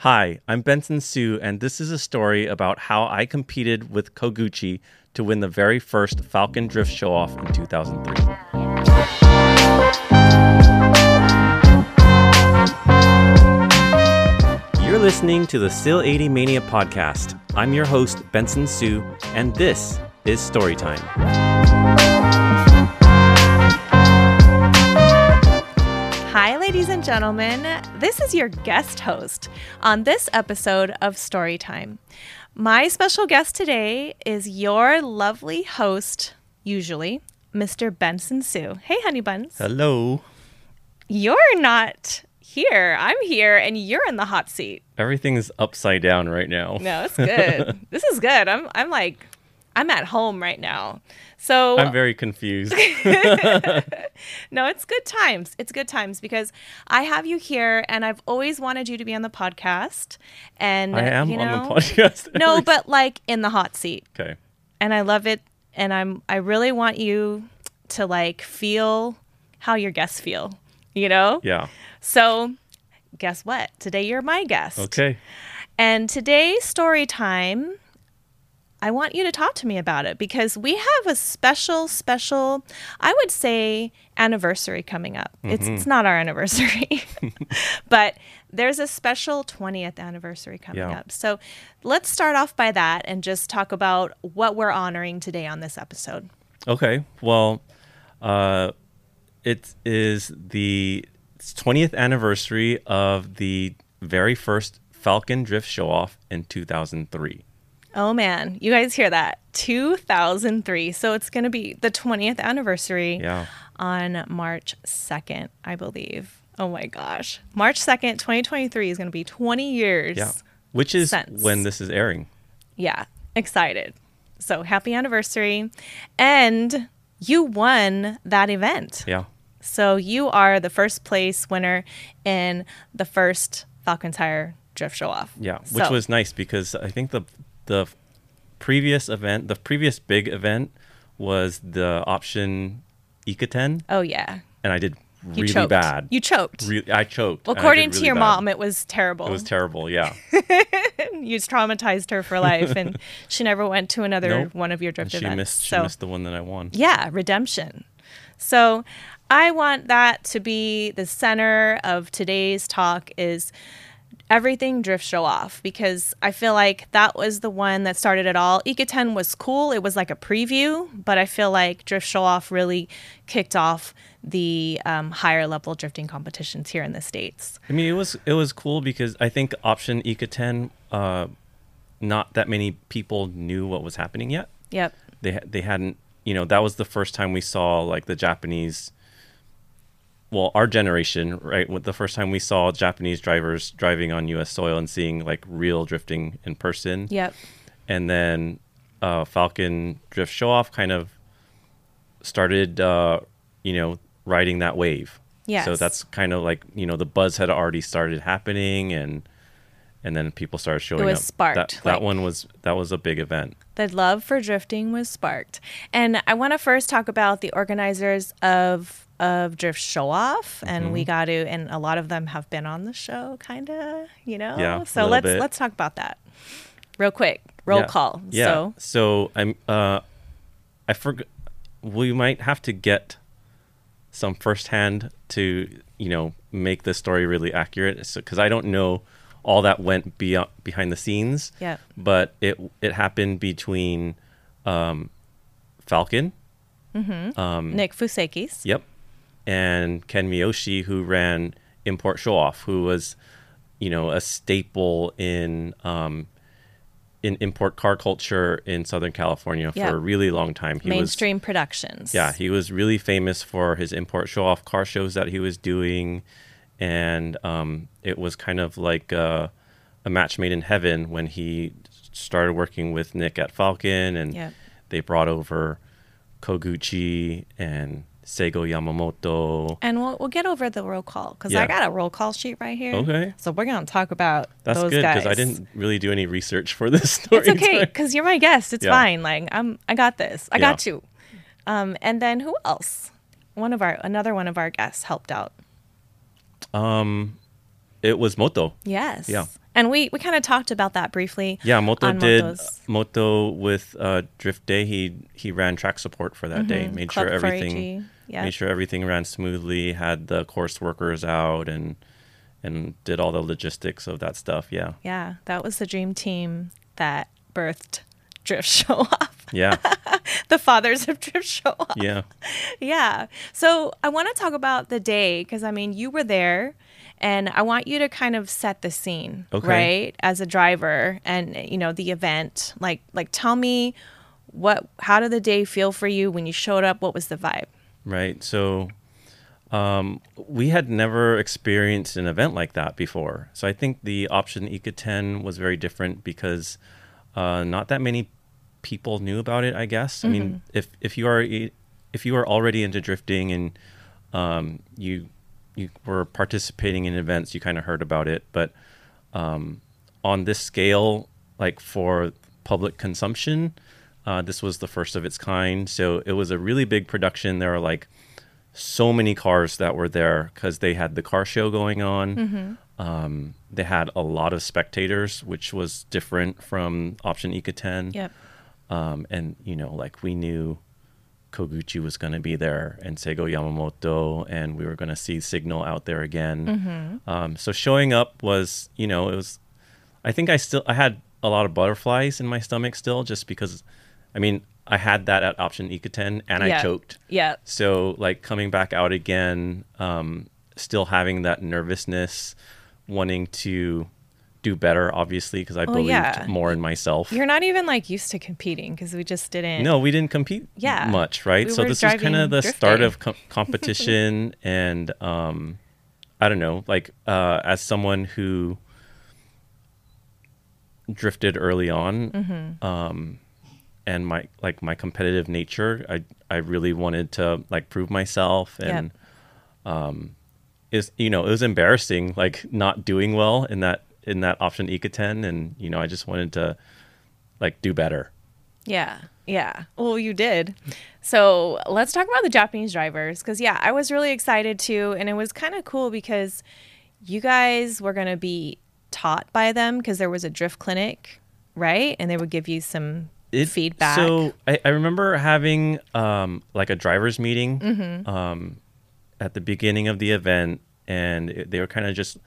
Hi, I'm Benson Hsu, and this is a story about how I competed with Koguchi to win the very first Falken Drift show off in 2003. You're listening to the Sileighty Mania podcast. I'm your host, Benson Hsu, and this is Storytime. Ladies and gentlemen. This is your guest host on this episode of Storytime. My special guest today is your lovely host, usually, Mr. Benson Hsu. Hey, honey buns. Hello. You're not here. I'm here, and you're in the hot seat. Everything's upside down right now. No, it's good. this is good. I'm, I'm like, I'm at home right now. So I'm very confused. no, it's good times. It's good times because I have you here, and I've always wanted you to be on the podcast. And I am you know, on the podcast. No, but like in the hot seat, okay. and I love it. And I'm I really want you to like feel how your guests feel. You know. Yeah. So, guess what? Today you're my guest. Okay. And today's story time, I want you to talk to me about it because we have a special, special, I would say, anniversary coming up. It's, it's not our anniversary, but there's a special 20th anniversary coming Yeah. up. So let's start off by that and just talk about what we're honoring today on this episode. Okay. Well, uh, it is the 20th anniversary of the very first Falken Drift show off in 2003. Oh man, you guys hear that? 2003. So it's going to be the 20th anniversary. Yeah. on March 2nd, I believe. Oh my gosh. March 2nd, 2023 is going to be 20 years. Yeah. Which is Sense. when this is airing. Yeah, excited. So happy anniversary. And you won that event. Yeah. So you are the first place winner in the first Falken Tire Drift Show Off. Yeah. Which So- was nice because I think the the previous event, the previous big event was the option Ikaten, Oh, yeah. and I did You really choked. bad. You choked. Really, I choked. well, and I did according to your bad. mom, it was terrible. it was terrible. Yeah. you traumatized her for life, and she never went to another Nope. one of your drift she events. missed. She so missed the one that I won. yeah, redemption. So I want that to be the center of today's talk is everything drift show off because I feel like that was the one that started it all. Ikaten was cool. It was like a preview, but I feel like drift show off really kicked off the um, higher level drifting competitions here in the states. I mean, it was it was cool because I think option Ikaten, uh, not that many people knew what was happening yet. Yep. They they hadn't, you know, that was the first time we saw like the Japanese. Well, our generation, right? The first time we saw Japanese drivers driving on U.S. soil and seeing like real drifting in person. Yep. and then uh, Falken Drift Show Off kind of started, uh, you know, riding that wave. Yes. So that's kind of like you know the buzz had already started happening, and and then people started showing It was up. sparked, That, that like- one was that was a big event. the love for drifting was sparked. And I want to first talk about the organizers of of Drift Show Off, and Mm-hmm. we got to, and a lot of them have been on the show, kind of, you know. Yeah, So let's bit. let's talk about that real quick. Roll Yeah. call. Yeah. So So I'm uh, I forgot. We might have to get some firsthand to you know make the story really accurate, because I don't know all that went beyond behind the scenes. Yeah. But it it happened between um, Falken. Mm-hmm. Um, Nick Fousekis. Yep. And Ken Miyoshi, who ran Import Show Off, who was, you know, a staple in um, in import car culture in Southern California Yeah. for a really long time. He was Mainstream Productions. yeah, he was really famous for his import show off car shows that he was doing. And um, it was kind of like uh, a match made in heaven when he started working with Nick at Falken and Yep. they brought over Koguchi and Seigo Yamamoto. And we'll, we'll get over the roll call because Yeah. I got a roll call sheet right here. Okay. So we're going to talk about That's those good because I didn't really do any research for this story. It's okay because you're my guest. It's Yeah. fine. Like I'm, I got this. I Yeah. got you. Um, and then who else? One of our, another one of our guests helped out. Um, it was Moto. Yes. Yeah. And we, we kind of talked about that briefly. Yeah, Moto did Motos. Moto with uh, Drift Day. He he ran track support for that day. Made Club sure 4AG, everything yeah. made sure everything ran smoothly. Had the course workers out and and did all the logistics of that stuff. Yeah, Yeah, that was the dream team that birthed Drift Show Off. yeah, the fathers of Drift Show Off. yeah. Yeah. So I want to talk about the day because I mean, you were there and I want you to kind of set the scene, Okay. right? As a driver and you know, the event. Like like tell me what how did the day feel for you when you showed up? What was the vibe? Right. So um, we had never experienced an event like that before. So I think the option Ikaten was very different because uh, not that many people knew about it, I guess. I mean, if, if you are if you are already into drifting and um, you you were participating in events, you kind of heard about it, but um, on this scale, like for public consumption, uh, this was the first of its kind. So it was a really big production. There were like so many cars that were there because they had the car show going on. Um, they had a lot of spectators, which was different from Option Ikaten. Yep. Um, and, you know, like we knew Koguchi was going to be there and Seigo Yamamoto, and we were going to see Signal out there again. Um, so showing up was, you know, it was, I think I still, I had a lot of butterflies in my stomach still just because, I mean, I had that at option Ikaten and Yeah. I choked. Yeah. So like coming back out again, um, still having that nervousness, wanting to do better, obviously, because I believed yeah. more in myself. You're not even like used to competing because we just didn't. No, we didn't compete Yeah. much, right? We so this was kind of the drift start of com- competition, and um, I don't know, like uh, as someone who drifted early on, Mm-hmm. um, and my like my competitive nature, I I really wanted to like prove myself, and um, is you know it was embarrassing like not doing well in that in that option Ikaten, and you know I just wanted to like do better. Yeah. Yeah. Well, you did. So let's talk about the Japanese drivers. Because, yeah, I was really excited too. And it was kind of cool because you guys were going to be taught by them because there was a drift clinic, right? And they would give you some It- feedback. So I, I remember having um, like a drivers meeting Mm-hmm. um, at the beginning of the event, and it- they were kind of just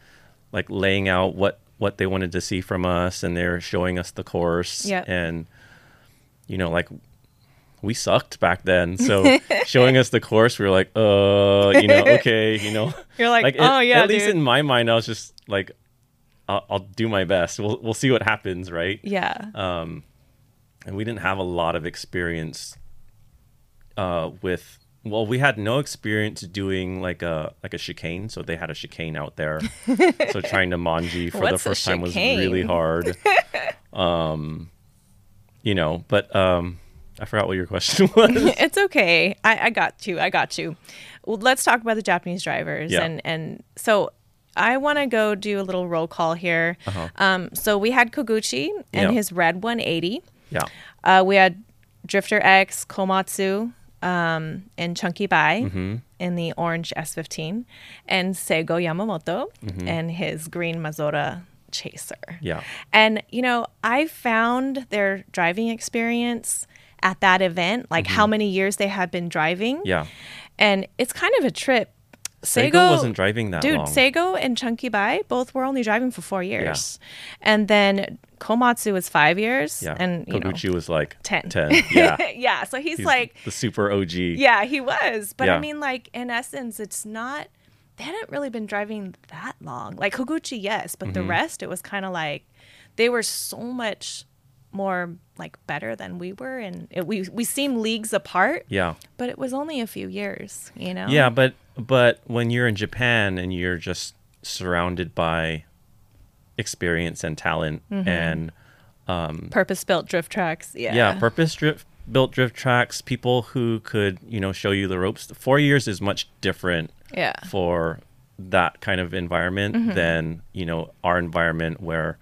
like laying out what what they wanted to see from us, and they're showing us the course. Yep. And you know, like we sucked back then, so showing us the course, we were like, uh, you know, okay, you know, You're like, it- "Oh, yeah, At least in my mind, I was just like. I'll, I'll do my best. We'll we'll see what happens, right? yeah. um, and we didn't have a lot of experience uh, with. Well, we had no experience doing like a like a chicane, so they had a chicane out there. so trying to manji for the first time was really hard. um, you know, but um, I forgot what your question was. it's okay. I, I got you. I got you. Well, let's talk about the Japanese drivers. Yeah. And and so I want to go do a little roll call here. Um, so we had Koguchi and Uh-huh. Yeah. his red 180. Yeah, Uh, we had Drifter X, Komatsu, um, and Chunky Bai Mm-hmm. in the orange S15, and Seigo Yamamoto and his green Mazora Chaser. Mm-hmm. yeah, And, you know, I found their driving experience at that event, like how many years they had been driving. Mm-hmm. yeah. And it's kind of a trip. Seigo wasn't driving that long. dude, long. Seigo and Chunky Bai both were only driving for four years. And then Komatsu was five years. yeah, And, you know, was like 10. 10. Yeah, yeah. So he's, He's like, the super OG. yeah, he was. But I mean, like, in essence, it's not, they hadn't really been driving that long. Like, Koguchi, yes. But Mm-hmm. the rest, it was kind of like, they were so much more, like, better than we were. And it, we, we seem leagues apart, yeah. but it was only a few years, you know? Yeah, but but when you're in Japan and you're just surrounded by experience and talent Mm-hmm. and Purpose built drift tracks. Yeah. yeah, purpose drift built drift tracks, people who could, you know, show you the ropes. 4 years is much different Yeah. for that kind of environment Mm-hmm. than, you know, our environment where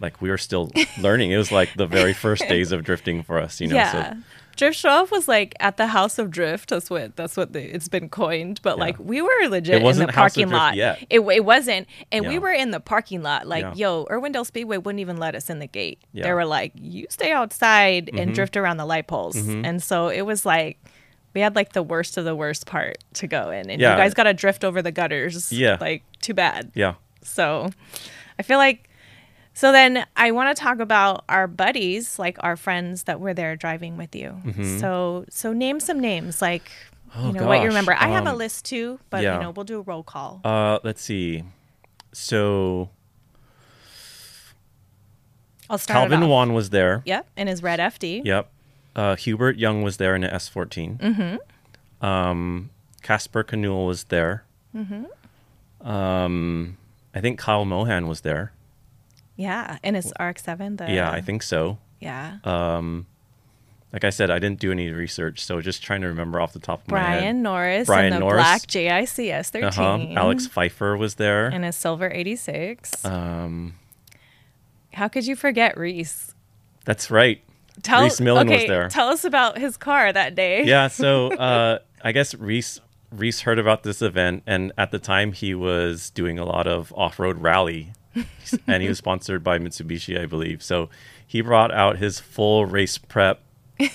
like we were still learning. It was like the very first days of drifting for us, you know. yeah. So Drift show off was like at the House of Drift. That's what that's what the, it's been coined. But Yeah. like we were legit It wasn't in the House parking lot. yet. It it wasn't, and we were in the parking lot. Like Yeah. yo, Irwindale Speedway wouldn't even let us in the gate. They were like, you stay outside Mm-hmm. and drift around the light poles. And so it was like. We had like the worst of the worst part to go in, and Yeah. you guys got to drift over the gutters. Yeah. like too bad. yeah. So I feel like so then I want to talk about our buddies, like our friends that were there driving with you. So so name some names like Mm-hmm. Oh, you know what you remember. I have a Um, list too, but yeah. you know, we'll do a roll call. Uh, let's see. So I'll start Calvin. Wan was there. Yep, in his red FD. Yep. Uh, Hubert Young was there in the S14. Mm-hmm. Um, Casper Canule was there. Mm-hmm. Um, I think Kyle Mohan was there. Yeah, and it's RX-7. The, yeah, I think so. Yeah. Um, like I said, I didn't do any research, so just trying to remember off the top of my Brian head. Norris Brian in the Norris. black JIC S13. Uh-huh. Alex Pfeiffer was there. and a silver 86. Um, How could you forget Rhys? that's right. Tell, Rhys Millen was there. Tell us about his car that day. yeah so uh i guess rhys rhys heard about this event and at the time he was doing a lot of off-road rally and he was sponsored by mitsubishi i believe. So he brought out his full race prep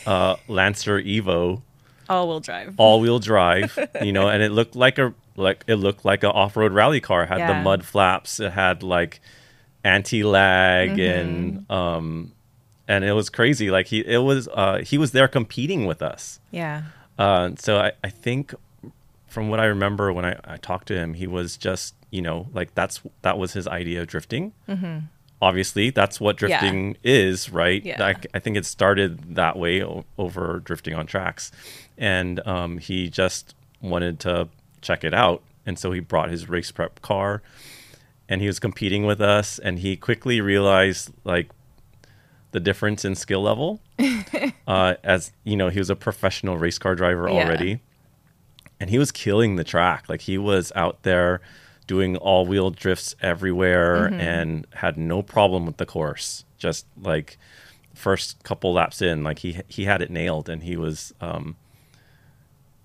uh lancer evo. All-wheel drive. all-wheel drive you know and it looked like a like it looked like an off-road rally car. It had the mud flaps. It had like anti-lag Mm-hmm. and um and it was crazy. Like he it was uh he was there competing with us. Yeah. uh, so I, I think from what I remember when I, I talked to him, he was just, you know, like that's that was his idea of drifting. Mm-hmm. Obviously, that's what Yeah. drifting is, right? Yeah. I, I think it started that way o- over drifting on tracks. And um, he just wanted to check it out. And so he brought his race prep car and he was competing with us. And he quickly realized, like, the difference in skill level uh, as you know he was a professional race car driver Yeah. already and he was killing the track like he was out there doing all-wheel drifts everywhere Mm-hmm. and had no problem with the course just like first couple laps in like he he had it nailed and he was um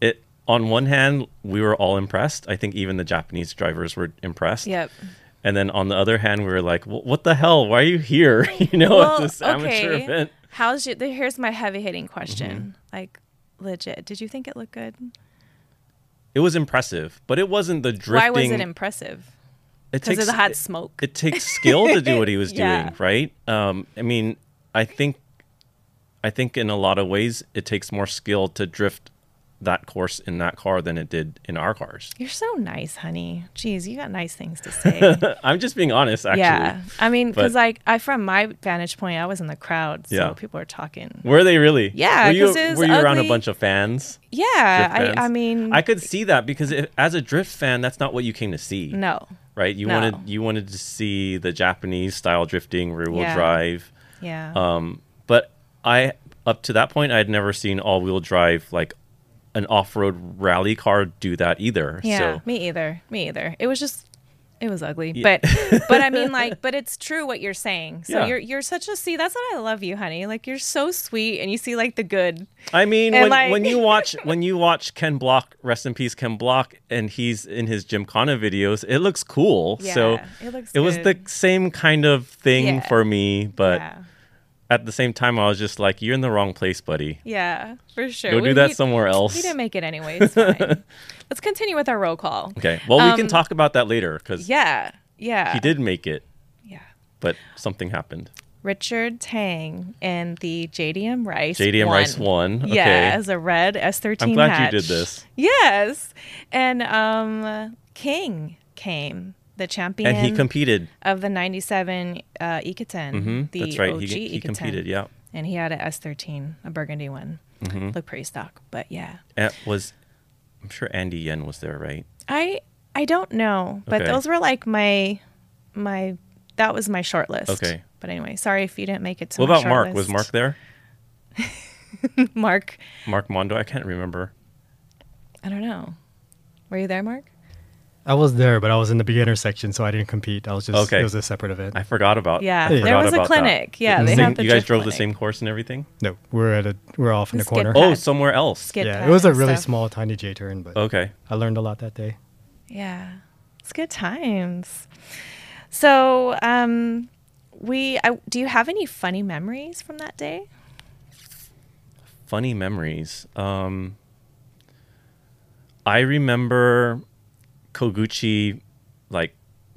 it on one hand we were all impressed i think even the japanese drivers were impressed Yep. and then on the other hand, we were like, "Wh- "What the hell? Why are you here? You know, Well, at this amateur okay. event." How's you? Here's my heavy hitting question. Mm-hmm. Like, legit, did you think it looked good? It was impressive, but it wasn't the drifting. Why was it impressive? it Because takes it had it, smoke. it takes skill to do what he was Yeah. doing, right? Um, I mean, I think, I think in a lot of ways, it takes more skill to drift that course in that car than it did in our cars. You're so nice, honey. Jeez, you got nice things to say. I'm just being honest, actually. yeah, I mean, because like I, from my vantage point, I was in the crowd, so Yeah. people are talking. Were they really? Yeah, Were you, 'cause it was were you around a bunch of fans? Yeah, drift I. I mean, I could see that because if, as a drift fan, that's not what you came to see. no, right? You No. wanted you wanted to see the Japanese style drifting, rear wheel Yeah. drive. yeah, Um, but I up to that point, I had never seen all wheel drive like an off road rally car do that either. yeah, So me either, me either. It was just, it was ugly, Yeah. but, but I mean, like, but it's true what you're saying. So Yeah. you're you're such a see. That's what I love you, honey. Like you're so sweet, and you see like the good. I mean, when, like- when you watch when you watch Ken Block, rest in peace, Ken Block, and he's in his Gymkhana videos, it looks cool. so Yeah, it looks it was the same kind of thing for me, but yeah, at the same time, I was just like, "You're in the wrong place, buddy. yeah, for sure. Go We- do that we- somewhere else." We didn't make it anyway. It's fine. Let's continue with our roll call. Okay. Well, we can Um, talk about that later because Yeah, yeah, he did make it, Yeah. but something happened. Richard Tang and the JDM Rice. JDM won. Rice won. Okay. Yeah, as a red S13 I'm glad hatch. you did this. Yes. And um King came, the champion And he competed. of the 97 uh, Ikaten, hmm the That's right. OG He, he competed. Yeah. And he had a S13, a burgundy one. Mm-hmm. Looked pretty stock, but yeah. It was. I'm sure Andy Yen was there, right? I I don't know, but Okay. those were like my my that was my short list. Okay. But anyway, sorry if you didn't make it to What about Mark? list. Was Mark there? Mark, Mark Mondo? I can't remember. I don't know. Were you there, Mark? I was there, but I was in the beginner section, so I didn't compete. I was just Okay. it was a separate event. I forgot about. Yeah, I there was a about that. clinic. Yeah, The they same- have the you guys drift drove the same course and everything. no, we're at a we're off in The the corner. skid Oh, somewhere else. Skid yeah, it was a really stuff. small, tiny J turn, but Okay. I learned a lot that day. Yeah, it's good times. So, um, we I, do you have any funny memories from that day? Funny memories. Um, I remember Koguchi like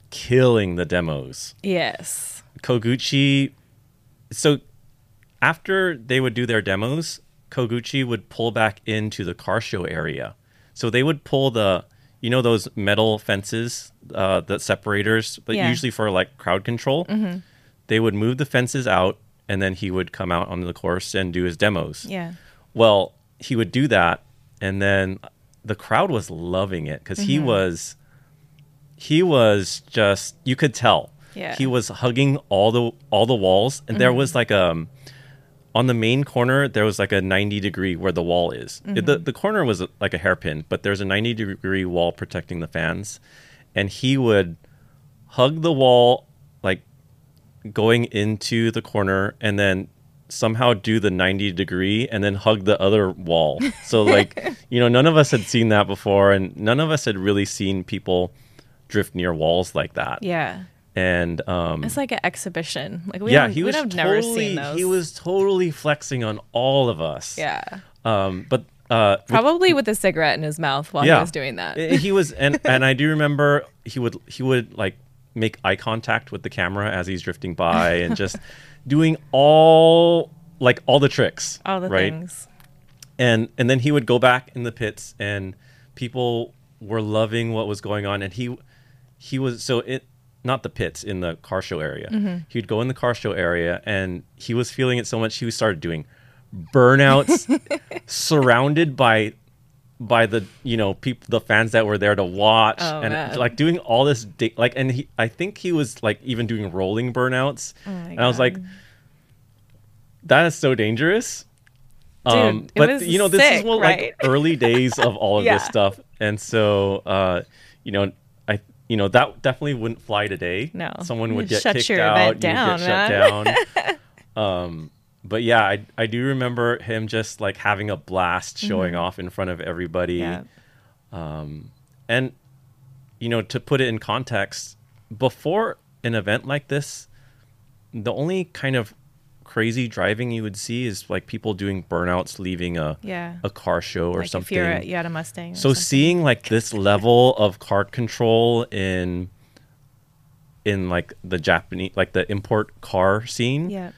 killing the demos. Yes. Koguchi. So after they would do their demos, Koguchi would pull back into the car show area. So they would pull the, you know, those metal fences, uh, the separators, but Yeah. usually for like crowd control. They would move the fences out, and then he would come out onto the course and do his demos. Yeah. Well, he would do that, and then the crowd was loving it because he Mm-hmm. was, he was just you could tell. Yeah. He was hugging all the all the walls, and there Mm-hmm. was like um, on the main corner there was like a ninety degree where the wall is. It- the Mm-hmm. the corner was like a hairpin, but there's a ninety degree wall protecting the fans, and he would hug the wall like going into the corner and then somehow do the 90 degree and then hug the other wall. So like, you know, none of us had seen that before and none of us had really seen people drift near walls like that. Yeah. And um It's like an exhibition. Like we yeah, he was have totally never seen those. he was totally flexing on all of us. yeah. Um but uh Probably with a cigarette in his mouth while he was doing that. He was and and I do remember he would he would like make eye contact with the camera as he's drifting by and just doing all like all the tricks. All the right? things. And and then he would go back in the pits and people were loving what was going on and he he was so it not the pits in the car show area. Mm-hmm. He'd go in the car show area and he was feeling it so much he started doing burnouts surrounded by by the you know people the fans that were there to watch Oh, and man. like doing all this da- like and he I think he was like even doing rolling burnouts Oh and I was like that is so dangerous um it but you know this is sick, what right? like early days of all of Yeah. this stuff and so uh you know I you know that definitely wouldn't fly today No. someone would get shut kicked your out event you would down, get shut down um but yeah I, I do remember him just like having a blast mm-hmm. showing off in front of everybody Yeah. Um, and you know to put it in context before an event like this the only kind of crazy driving you would see is like people doing burnouts leaving a Yeah. a car show or like something if you're a, you had a Mustang. So something. seeing like this level of car control in in like the japanese like the import car scene Yeah.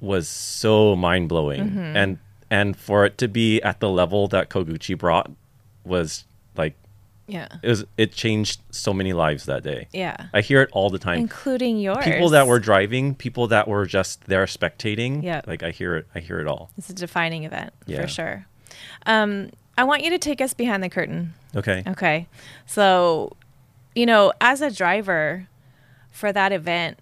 Was so mind-blowing Mm-hmm. and and for it to be at the level that koguchi brought was like Yeah. it was it changed so many lives that day Yeah. i hear it all the time Including yours. people that were driving people that were just there spectating Yeah. like i hear it i hear it all It's a defining event Yeah. for sure. Um, I want you to take us behind the curtain. okay Okay. So, you know, as a driver for that event,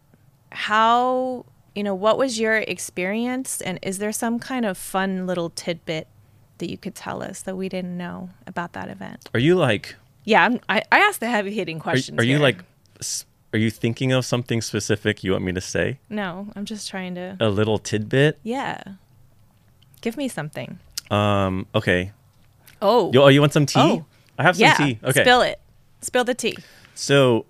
how, you know, what was your experience? And is there some kind of fun little tidbit that you could tell us that we didn't know about that event? are you like Yeah, I'm, I, I asked the heavy hitting are, questions. are you here. like are you thinking of something specific you want me to say No, I'm just trying to. a little tidbit Yeah. Give me something. um okay Oh. you, oh you want some tea Oh. i have some yeah. tea okay Spill it. Spill the tea. So,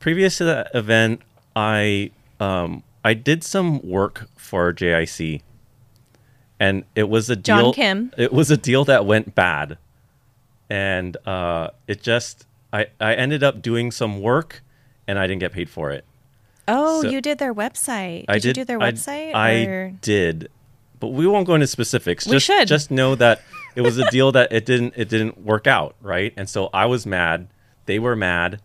previous to that event, I um, I did some work for JIC, and it was a deal. John. Kim. It was a deal that went bad, and uh, it just I I ended up doing some work, and I didn't get paid for it. Oh, So- you did their website. Did, I you did do their website? I, or- did, but we won't go into specifics. We just, should. just know that it was a deal that it didn't it didn't work out, right? And so I was mad. They were mad,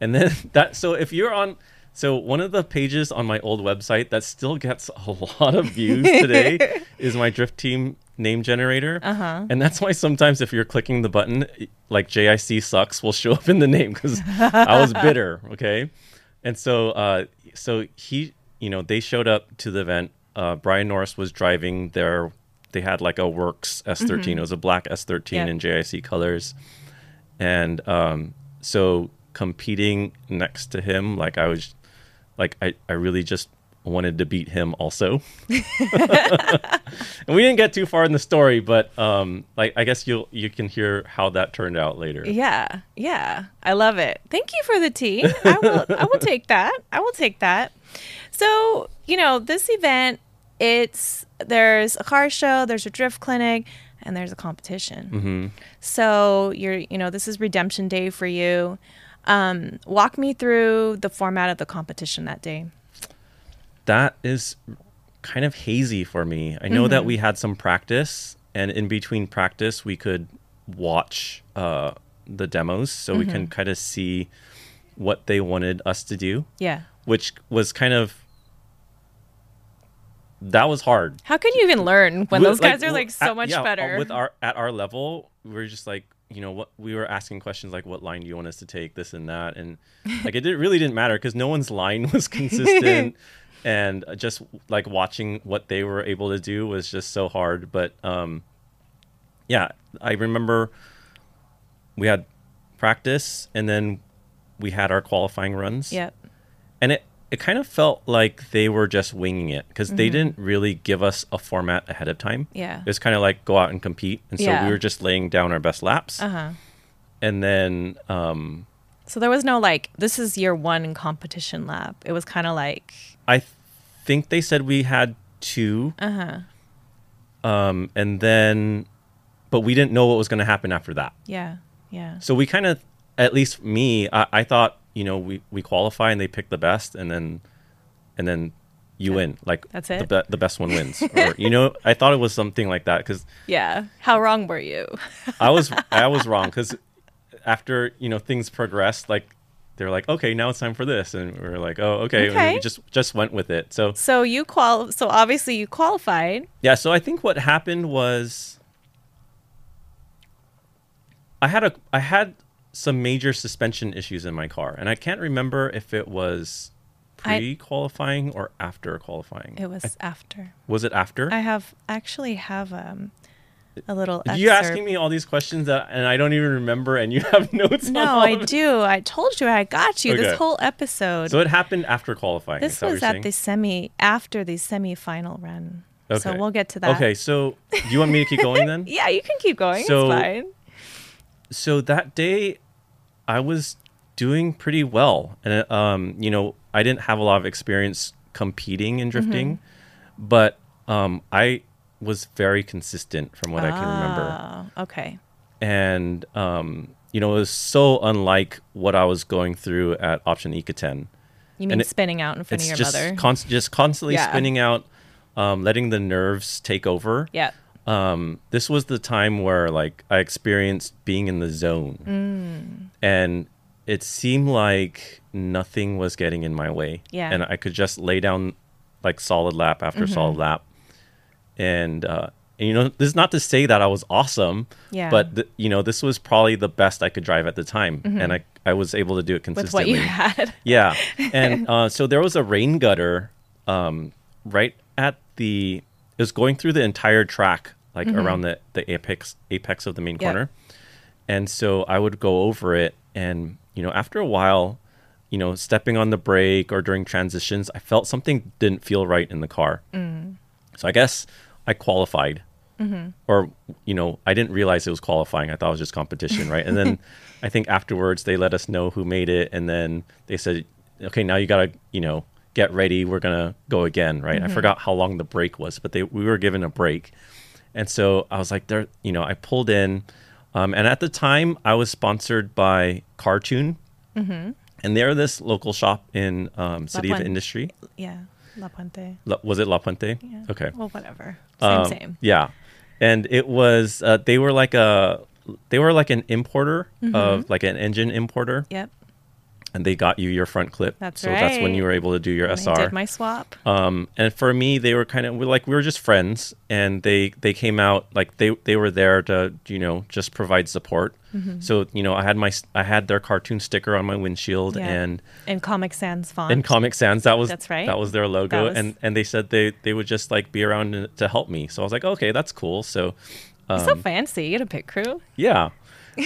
and then that. So if you're on, so one of the pages on my old website that still gets a lot of views today is my drift team name generator. Uh-huh. And that's why sometimes if you're clicking the button, like JIC sucks will show up in the name because I was bitter. Okay. And so, uh, so he, you know, they showed up to the event. Uh, Brian Norris was driving their, they had like a Works S13. It was a black S13 Yeah. in JIC colors. And um, so competing next to him, like I was, like I, I really just wanted to beat him also. and we didn't get too far in the story, but um, like I guess you'll you can hear how that turned out later. Yeah, yeah, I love it. Thank you for the tea. I will, I will take that. I will take that. So you know, this event, it's there's a car show, there's a drift clinic, and there's a competition. Mm-hmm. So you're, you know, this is redemption day for you. Um, walk me through the format of the competition that day that is kind of hazy for me. I know mm-hmm. that we had some practice, and in between practice, we could watch uh, the demos so mm-hmm. we can mm-hmm. kind of see what they wanted us to do. Yeah. Which was kind of that was hard. How can you even learn when those guys like, are like so at, much yeah, better? With our at our level, we are just like you know what we were asking questions like what line do you want us to take this and that and like it did, really didn't matter because no one's line was consistent and just like watching what they were able to do was just so hard. But um, yeah, I remember we had practice and then we had our qualifying runs. Yep. And it it kind of felt like they were just winging it because mm-hmm. they didn't really give us a format ahead of time. Yeah. It was kind of like go out and compete. And so yeah. we were just laying down our best laps. Uh-huh. And then um so there was no like this is year one competition lap. It was kind of like I think they said we had two. Uh huh. Um, and then, but we didn't know what was going to happen after that. Yeah, yeah. So we kind of, at least me, I, I, thought you know we we qualify and they pick the best, and then, and then you yeah. win. Like that's it. The, the best one wins. or, you know, I thought it was something like that because. Yeah. How wrong were you? I was I was wrong because after you know things progressed like they're like, okay, now it's time for this, and we are like, oh, okay, okay. we just just went with it. So so you qual so obviously you qualified. Yeah. So I think what happened was I had a I had some major suspension issues in my car, and I can't remember if it was pre-qualifying or after qualifying. It was I, after. Was it after? I have actually have um a little. You asking me all these questions that, and I don't even remember, and you have notes. No, I do. I told you I got you okay. this whole episode. So it happened after qualifying. This was at saying? the semi after the semi-final run. Okay. So we'll get to that. Okay. So do you want me to keep going then? yeah, you can keep going. So, it's fine. So that day, I was doing pretty well, and um, you know, I didn't have a lot of experience competing in drifting, mm-hmm. but um, I was very consistent from what I can remember. Ah, okay. And um, you know, it was so unlike what I was going through at Option Ikaten. You mean it, spinning out in front of your just mother? Const- just constantly yeah. spinning out, um, letting the nerves take over. Yeah. Um, this was the time where like I experienced being in the zone, mm. and it seemed like nothing was getting in my way. Yeah. And I could just lay down like solid lap after mm-hmm. solid lap and uh, and, you know this is not to say that I was awesome, yeah. but th- you know this was probably the best I could drive at the time, mm-hmm. and I I was able to do it consistently. With what you had, yeah. And uh, so there was a rain gutter um, right at the it was going through the entire track, like mm-hmm. around the the apex apex of the main yep. corner, and so I would go over it, and you know after a while. You know, stepping on the brake or during transitions, I felt something didn't feel right in the car. Mm. So I guess I qualified. Mm-hmm. Or, you know, I didn't realize it was qualifying. I thought it was just competition, right? And then I think afterwards they let us know who made it. And then they said, okay, now you got to, you know, get ready. We're going to go again, right? Mm-hmm. I forgot how long the break was, but they we were given a break. And so I was like, there, you know, I pulled in. Um, and at the time, I was sponsored by Cartoon. Mm-hmm. And they're this local shop in um, City of Industry. Yeah. La Puente. La, was it La Puente? Yeah. Okay. Well, whatever. Same, um, same. Yeah, and it was uh, they were like a they were like an importer mm-hmm. of like an engine importer. Yep and they got you your front clip. That's so right. that's when you were able to do your SR. I did my swap. Um, and for me, they were kind of like we were just friends, and they they came out like they they were there to you know just provide support. Mm-hmm. So you know I had my I had their cartoon sticker on my windshield yeah. and in Comic Sans font. In Comic Sans, that was that's right. That was their logo, was... and and they said they they would just like be around to help me. So I was like, okay, that's cool. So um, so fancy. You had a pit crew. Yeah.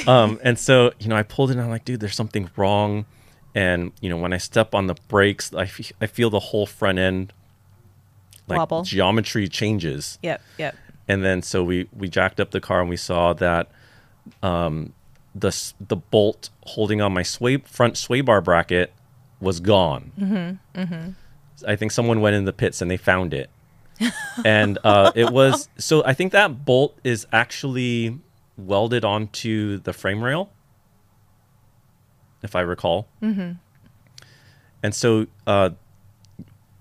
um, and so you know, I pulled it. and I'm like, dude, there's something wrong. And you know, when I step on the brakes, I, f- I feel the whole front end like Wobble. geometry changes. Yep. Yep. And then so we we jacked up the car and we saw that um, the the bolt holding on my sway front sway bar bracket was gone. Mm-hmm, mm-hmm. I think someone went in the pits and they found it, and uh, it was so. I think that bolt is actually welded onto the frame rail, if I recall. Mm-hmm. And so, uh,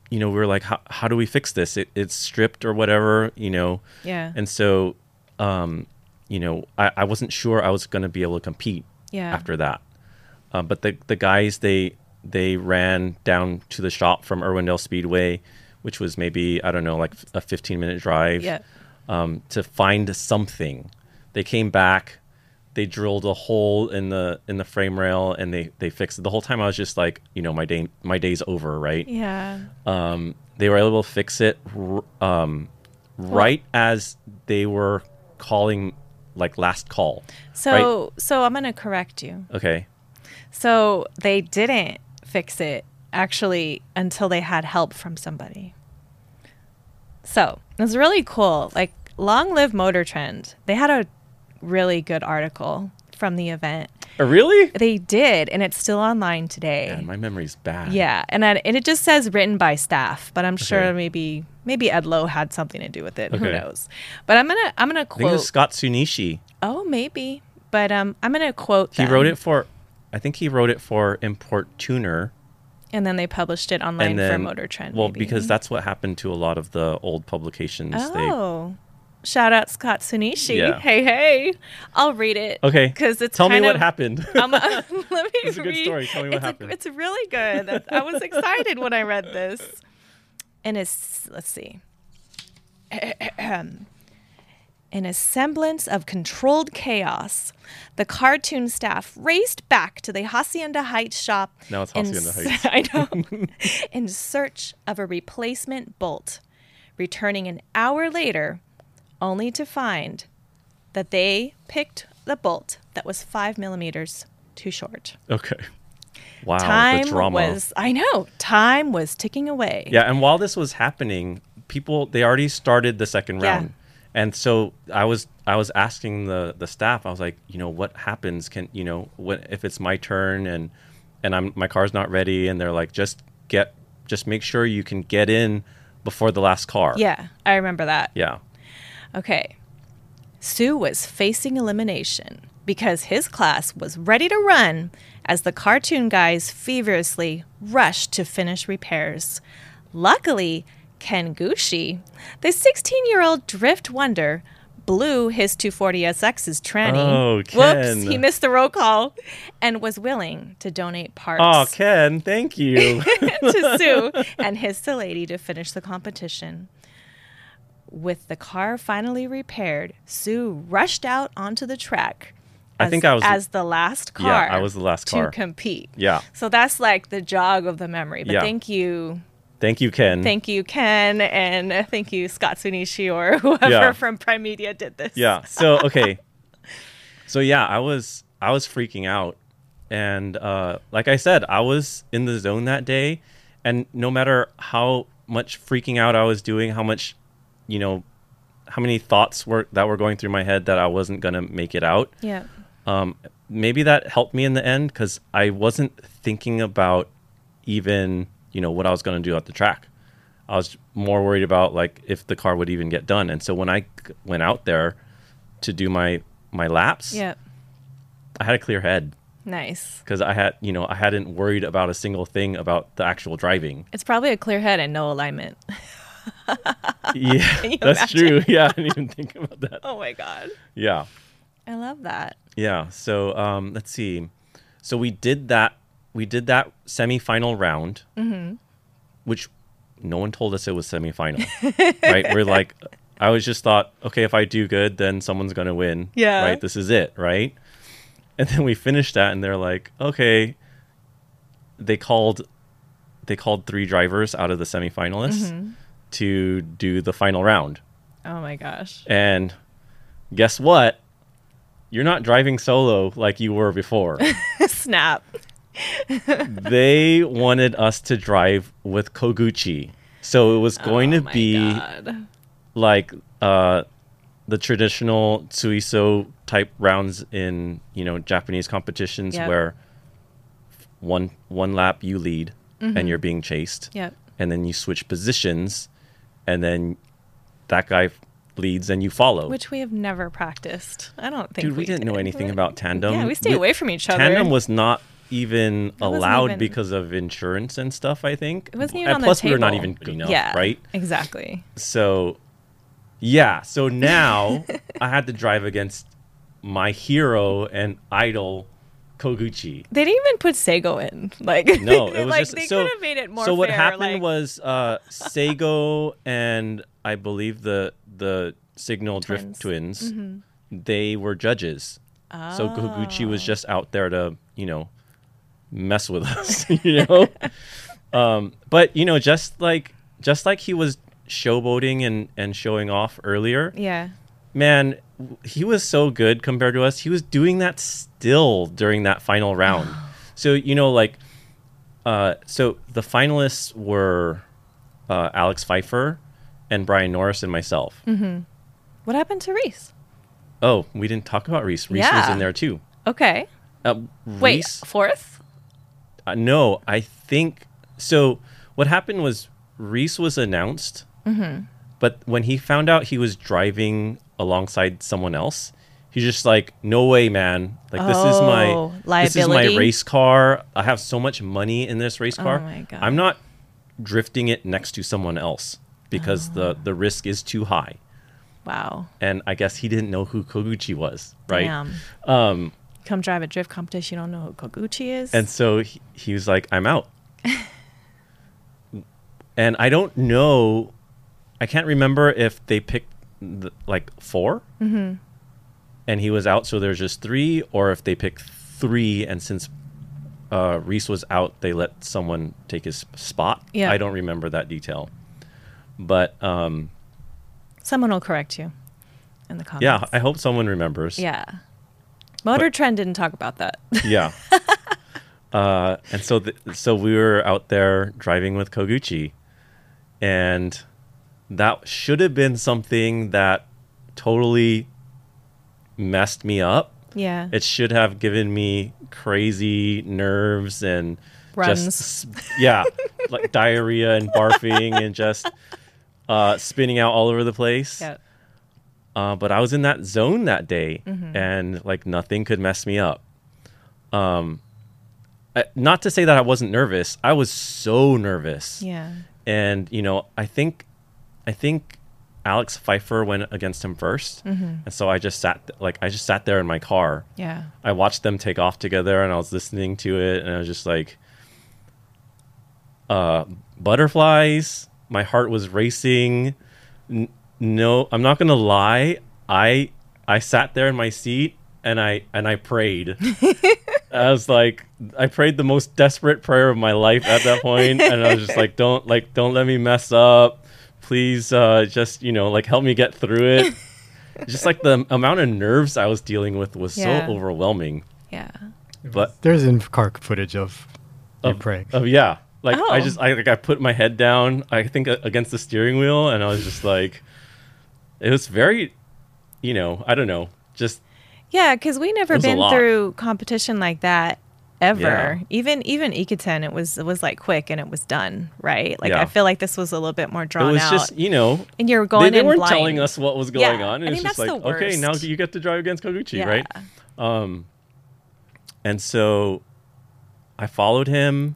you know, we were like, how, how do we fix this? It, it's stripped or whatever, you know. Yeah. And so, um, you know, I, I wasn't sure I was going to be able to compete Yeah. after that. Uh, but the the guys they they ran down to the shop from Irwindale Speedway, which was maybe I don't know like a 15 minute drive Yeah. um, to find something. They came back, they drilled a hole in the in the frame rail, and they they fixed it. The whole time I was just like, you know, my day my day's over, right? Yeah. um, they were able to fix it um, right as they were calling like last call. So so I'm gonna correct you. Okay. So they didn't fix it actually until they had help from somebody. So it was really cool. Like Long Live Motor Trend. They had a really good article from the event. Uh, really? They did, and it's still online today. Man, my memory's bad. Yeah, and I, and it just says written by staff, but I'm sure maybe maybe Ed Loh had something to do with it. Who knows? But I'm gonna I'm gonna I think quote. Scott Tsuneishi. Oh, maybe. But um, I'm gonna quote. He them. wrote it for, I think he wrote it for Import Tuner. and then they published it online then, for Motor Trend. well, maybe. because that's what happened to a lot of the old publications. Oh, shout out Scott Tsuneishi. Yeah. Hey, hey. I'll read it. Okay. Because it's Tell me what of- happened. Um, let me It's a good read. story. Tell me what it's a- happened. it's really good. I was excited when I read this. And it's, let's see. In a semblance of controlled chaos, the cartoon staff raced back to the Hacienda Heights shop. Now it's Hacienda Heights. I know. in search of a replacement bolt, returning an hour later, only to find that they picked the bolt that was five millimeters too short. okay. Wow. time the drama. was, I know, time was ticking away. Yeah, and while this was happening, people they already started the second Yeah. round. And so I was I was asking the the staff, I was like, you know, what happens can, you know, what if it's my turn and and I'm my car's not ready and they're like just get just make sure you can get in before the last car. Yeah, I remember that. Yeah. Okay. Hsu was facing elimination because his class was ready to run as the cartoon guys feverishly rushed to finish repairs. Luckily, Ken Gushi, the 16 year old drift wonder, blew his 240SX's tranny. Oh, Ken. Whoops, he missed the roll call and was willing to donate parts Oh, Ken, thank you. to Hsu and his lady to finish the competition. With the car finally repaired, Hsu rushed out onto the track. I think I was- as the last car. Yeah. I was the last car to compete. Yeah. So that's like the jog of the memory. But Yeah. thank you, thank you, Ken. thank you, Ken, and thank you, Scott Tsuneishi or whoever Yeah. from Primedia did this. yeah so okay so yeah i was i was freaking out and uh like i said i was in the zone that day and no matter how much freaking out i was doing how much you know how many thoughts were that were going through my head that i wasn't gonna make it out Yeah. um maybe that helped me in the end because i wasn't thinking about even you know what i was gonna do at the track I was more worried about like if the car would even get done. And so when I went out there to do my my laps, Yeah. I had a clear head Nice. because I had you know I hadn't worried about a single thing about the actual driving. It's probably a clear head and no alignment. Yeah, that's true. Yeah, I didn't even think about that. Oh my God. Yeah, I love that. yeah. So um, let's see. So we did that. We did that semifinal round, Mm-hmm. which no one told us it was semifinal. right? We're like, I was just thought, okay, if I do good, then someone's gonna win. Yeah. Right. This is it. Right. And then we finished that, and they're like, okay. They called, they called three drivers out of the semifinalists Mm-hmm. To do the final round. Oh my gosh. And guess what? you're not driving solo like you were before. Snap. they wanted us to drive with Koguchi. So it was going Oh to be God. like uh, the traditional Tsuiso type rounds in you know Japanese competitions Yep. where one one lap you lead Mm-hmm. and you're being chased, Yep. and then you switch positions, and then that guy leads and you follow. Which we have never practiced. I don't think Dude, we, didn't know anything We- about tandem. Yeah, we stay away from each other. Tandem was not even allowed even- because of insurance and stuff. I think It wasn't even and on plus the we were not even good enough, yeah, right? Exactly. So, yeah. So now I had to drive against my hero and idol, Koguchi. They didn't even put Seigo in. Like No, it was like, just they so. could have made it more. so what fair, happened like- was uh, Seigo and I believe the the Signal Drift Twins. twins. They were judges. So Koguchi was Oh. just out there to you know mess with us, you know. um, but you know, just like just like he was showboating and and showing off earlier, Yeah. man, he was so good compared to us. He was doing that still during that final round. so you know, like, uh, so the finalists were uh, Alex Pfeiffer and Brian Norris and myself. What happened to Rhys? Oh, we didn't talk about Rhys. Rhys was in there too. Okay. Uh, Wait, Rhys, fourth? uh, no, I think so. What happened was Rhys was announced, Mm-hmm. but when he found out he was driving alongside someone else, he's just like, "No way, man! Like this is my Oh, this is my liability? race car. I have so much money in this race car. Oh my God. I'm not drifting it next to someone else because the Oh. the risk is too high." Wow. And I guess he didn't know who Koguchi was, right? Damn. Um, Come drive a drift competition. You don't know who Koguchi is. And so he, he was like, I'm out. and I don't know, I can't remember if they picked the, like 4 mm-hmm. and he was out, so there's just three, or if they picked three, and since uh, Rhys was out, they let someone take his spot. Yeah. I don't remember that detail. But um, Someone will correct you in the comments. yeah, I hope someone remembers. Yeah. Motor Trend didn't talk about that. Yeah. uh, and so, th- so we were out there driving with Koguchi, and that should have been something that totally messed me up. yeah. It should have given me crazy nerves and Runs. just yeah, like diarrhea and barfing and just uh, spinning out all over the place. yeah. Uh, but I was in that zone that day, Mm-hmm. and like nothing could mess me up. Um, I, not to say that I wasn't nervous. I was so nervous, Yeah. and you know, I think, I think Alex Pfeiffer went against him 1st Mm-hmm. and so I just sat th- like I just sat there in my car. Yeah. I watched them take off together, and I was listening to it, and I was just like, uh, butterflies. My heart was racing. N- no, I'm not gonna lie. I I sat there in my seat and I and I prayed. I was like, I prayed the most desperate prayer of my life at that point, and I was just like, don't like don't let me mess up. Please, uh, just you know, like help me get through it. just like the amount of nerves I was dealing with was Yeah. so overwhelming. Yeah. But There's in car footage of you of, praying. of yeah, like I Oh. just I like I put my head down. I think uh, against the steering wheel, and I was just like, it was very, you know, I don't know, just Yeah, because we never It was a been through competition like that ever. Yeah. Even even Ikaten, it was it was like quick and it was done, right? Like Yeah. I feel like this was a little bit more it drawn was out. just you know. and you're They, going they in weren't blind. telling us what was going Yeah, on. I And mean, it's just like, okay, now you get to drive against Koguchi, right? Um, and so I followed him,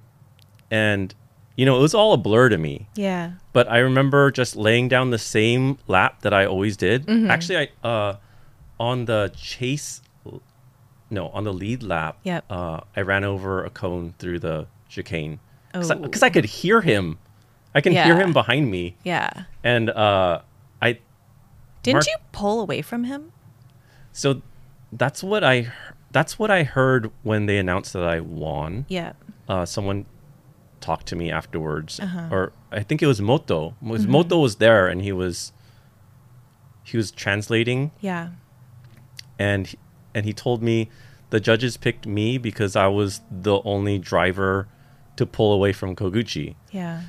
and you know, it was all a blur to me. Yeah. but I remember just laying down the same lap that I always did. Mm-hmm. Actually, I uh, on the chase, no, on the lead lap, Yep. uh, I ran over a cone through the chicane Oh. because I, could hear him. I can hear him behind me, Yeah. and uh, I Didn't Mark- you pull away from him? so that's what I that's what I heard when they announced that I won. Yeah. Uh, someone talked to me afterwards, Uh-huh. or I think it was Moto. It was Moto was there, and he was he was translating Yeah. and and he told me the judges picked me because I was the only driver to pull away from Koguchi. Yeah.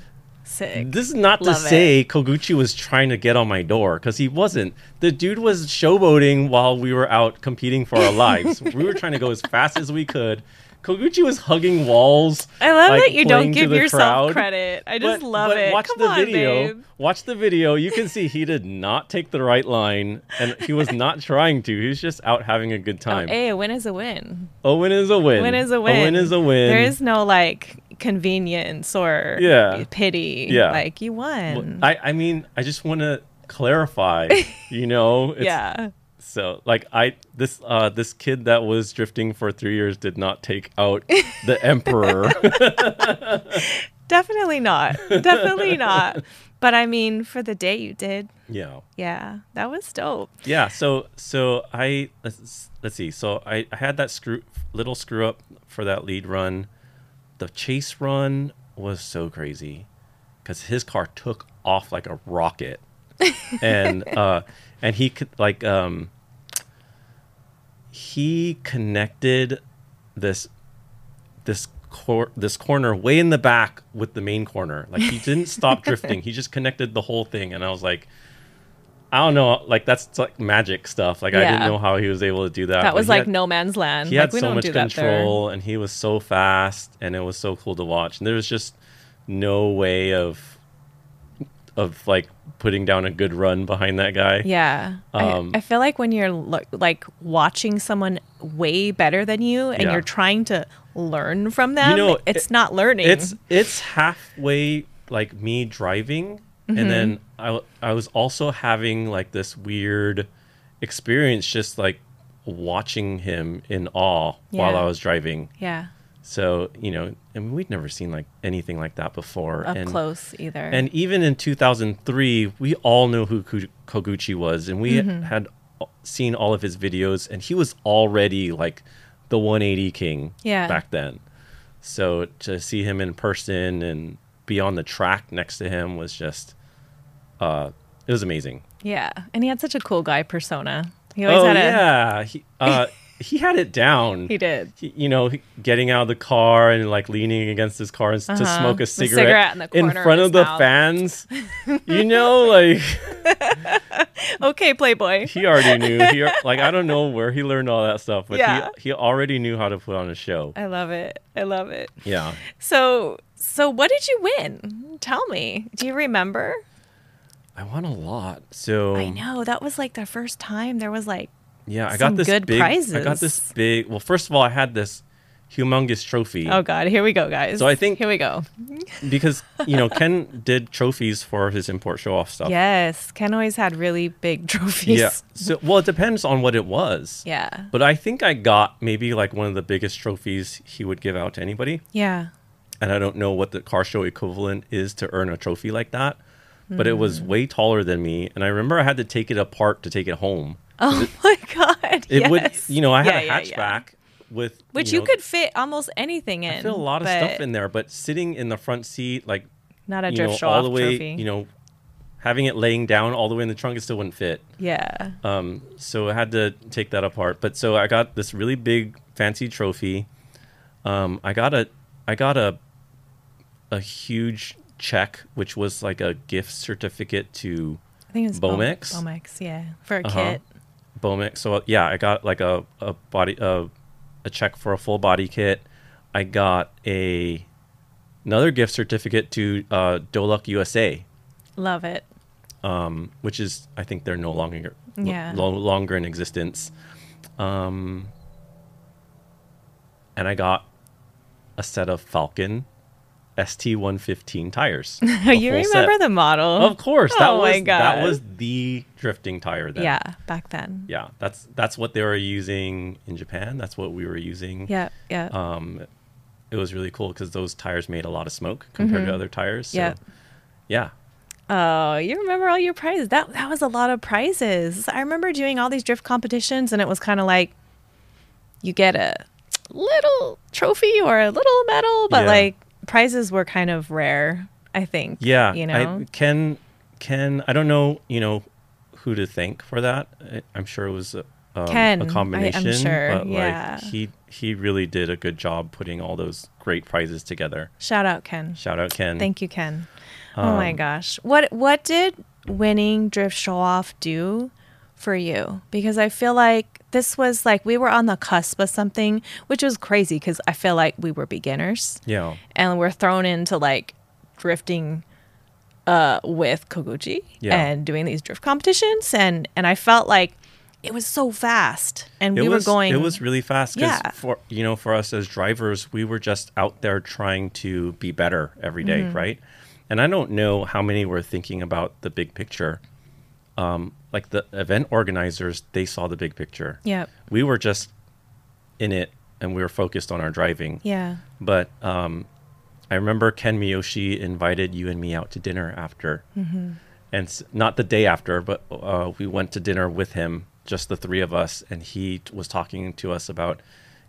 Sick. This is not Love to say Koguchi was trying to get on my door because he wasn't. The dude was showboating while we were out competing for our lives. we were trying to go as fast as we could. Koguchi was hugging walls. I love like, that you don't give yourself crowd. credit. I just But- love but it. Watch Come the on, video. babe. Watch the video. You can see he did not take the right line, and he was not trying to. He was just out having a good Oh, time. hey, a win is a win. a win is a win. Win is a win. A win is a win. There is no like convenience or Yeah. pity. Yeah. Like you Well, won. I, I mean, I just want to clarify. You know, it's, yeah. So like I this uh this kid that was drifting for three years did not take out the emperor. Definitely not. Definitely not. But I mean, for the day you did, yeah. yeah, that was dope. Yeah. So so I let's, let's see. So I, I had that screw little screw up for that lead run. The chase run was so crazy because his car took off like a rocket, and uh and he could like um he connected this this cor- this corner way in the back with the main corner. Like he didn't stop drifting. He just connected the whole thing, and I was like, I don't know, like that's like magic stuff. Like I didn't know how he was able to do that. That was like had- no man's land. He like had we so don't much do control, and he was so fast, and it was so cool to watch. And there was just no way of of like putting down a good run behind that guy. Yeah. Um, I, I feel like when you're lo- like watching someone way better than you and Yeah. you're trying to learn from them, you know, it's it- not learning. It's it's halfway like me driving, Mm-hmm. and then I I was also having like this weird experience, just like watching him in awe while I was driving. yeah. So you know, and we'd never seen like anything like that before. Up and, close either. And even in 2003, we all knew who Koguchi was, and we Mm-hmm. had seen all of his videos, and he was already like the 180 king Yeah. back then. So to see him in person and be on the track next to him was just, uh, it was amazing. yeah. And he had such a cool guy persona. He always oh had a yeah, he, uh, he had it down. he did. He- you know, getting out of the car and like leaning against his car to Uh-huh. smoke a cigarette, cigarette in of front his of the mouth. fans. you know, like Okay, Playboy. he already knew. He like I don't know where he learned all that stuff, but Yeah. he he already knew how to put on a show. I love it. I love it. Yeah. So so what did you win? Tell me. Do you remember? I won a lot. So I know that was like the first time there was like yeah, I some got this good big I got this big well, first of all, I had this humongous trophy. oh god, here we go, guys. So I think- here we go. because you know Ken did trophies for his import show off stuff. Yes, Ken always had really big trophies. Yeah. So well, it depends on what it was. Yeah. But I think I got maybe like one of the biggest trophies he would give out to anybody. Yeah. And I don't know what the car show equivalent is to earn a trophy like that. But it was Mm. way taller than me. And I remember I had to take it apart to take it home. Oh my god. It would, yes. you know, I had Yeah, a hatchback yeah. with. Which you, know, could fit almost anything in. I feel a lot of stuff in there, but sitting in the front seat, like, Not a you drift know, show all the way, trophy. you know, having it laying down all the way in the trunk, it still wouldn't fit. Yeah. Um, so I had to take that apart. But so I got this really big fancy trophy. Um, I got a I got a a huge check, which was like a gift certificate to I think it's Bo- Bomex? Bomex, yeah. For a Uh-huh. kit. Bomex. So yeah, I got like a a body a a check for a full body kit. I got a another gift certificate to uh, Do-Luck USA. Love it. um, which is I think they're no longer Yeah. no longer in existence. Um, and I got a set of Falken ST one fifteen tires. you remember set. the model? Of course, that Oh my was that was the drifting tire. Then. Yeah, back then. yeah. That's that's what they were using in Japan. That's what we were using. Yeah, yeah. Um, it was really cool because those tires made a lot of smoke compared to other tires. So, Yeah. yeah. Oh, you remember all your prizes? That that was a lot of prizes. I remember doing all these drift competitions, and it was kind of like you get a little trophy or a little medal, but Yeah. like prizes were kind of rare. I think. Yeah, you know. I, Ken, Ken, I don't know, you know, who to thank for that. I, I'm sure it was a, um, Ken, I- a I'm combination, sure, but yeah. like he he really did a good job putting all those great prizes together. Shout out Ken. Shout out Ken. Thank you, Ken. oh my Um, gosh. What what did winning Drift Show Off do for you? Because I feel like this was like we were on the cusp of something, which was crazy because I feel like we were beginners Yeah. and we're thrown into like drifting uh with Koguchi Yeah. and doing these drift competitions and and I felt like it was so fast and it we was were going it was really fast because Yeah. for you know for us as drivers we were just out there trying to be better every day, Mm-hmm. right and i don't know how many were thinking about the big picture um, like the event organizers they saw the big picture Yeah. we were just in it and we were focused on our driving Yeah. but um, I remember Ken Miyoshi invited you and me out to dinner after, Mm-hmm. and s- not the day after, but uh, we went to dinner with him, just the three of us, and he t- was talking to us about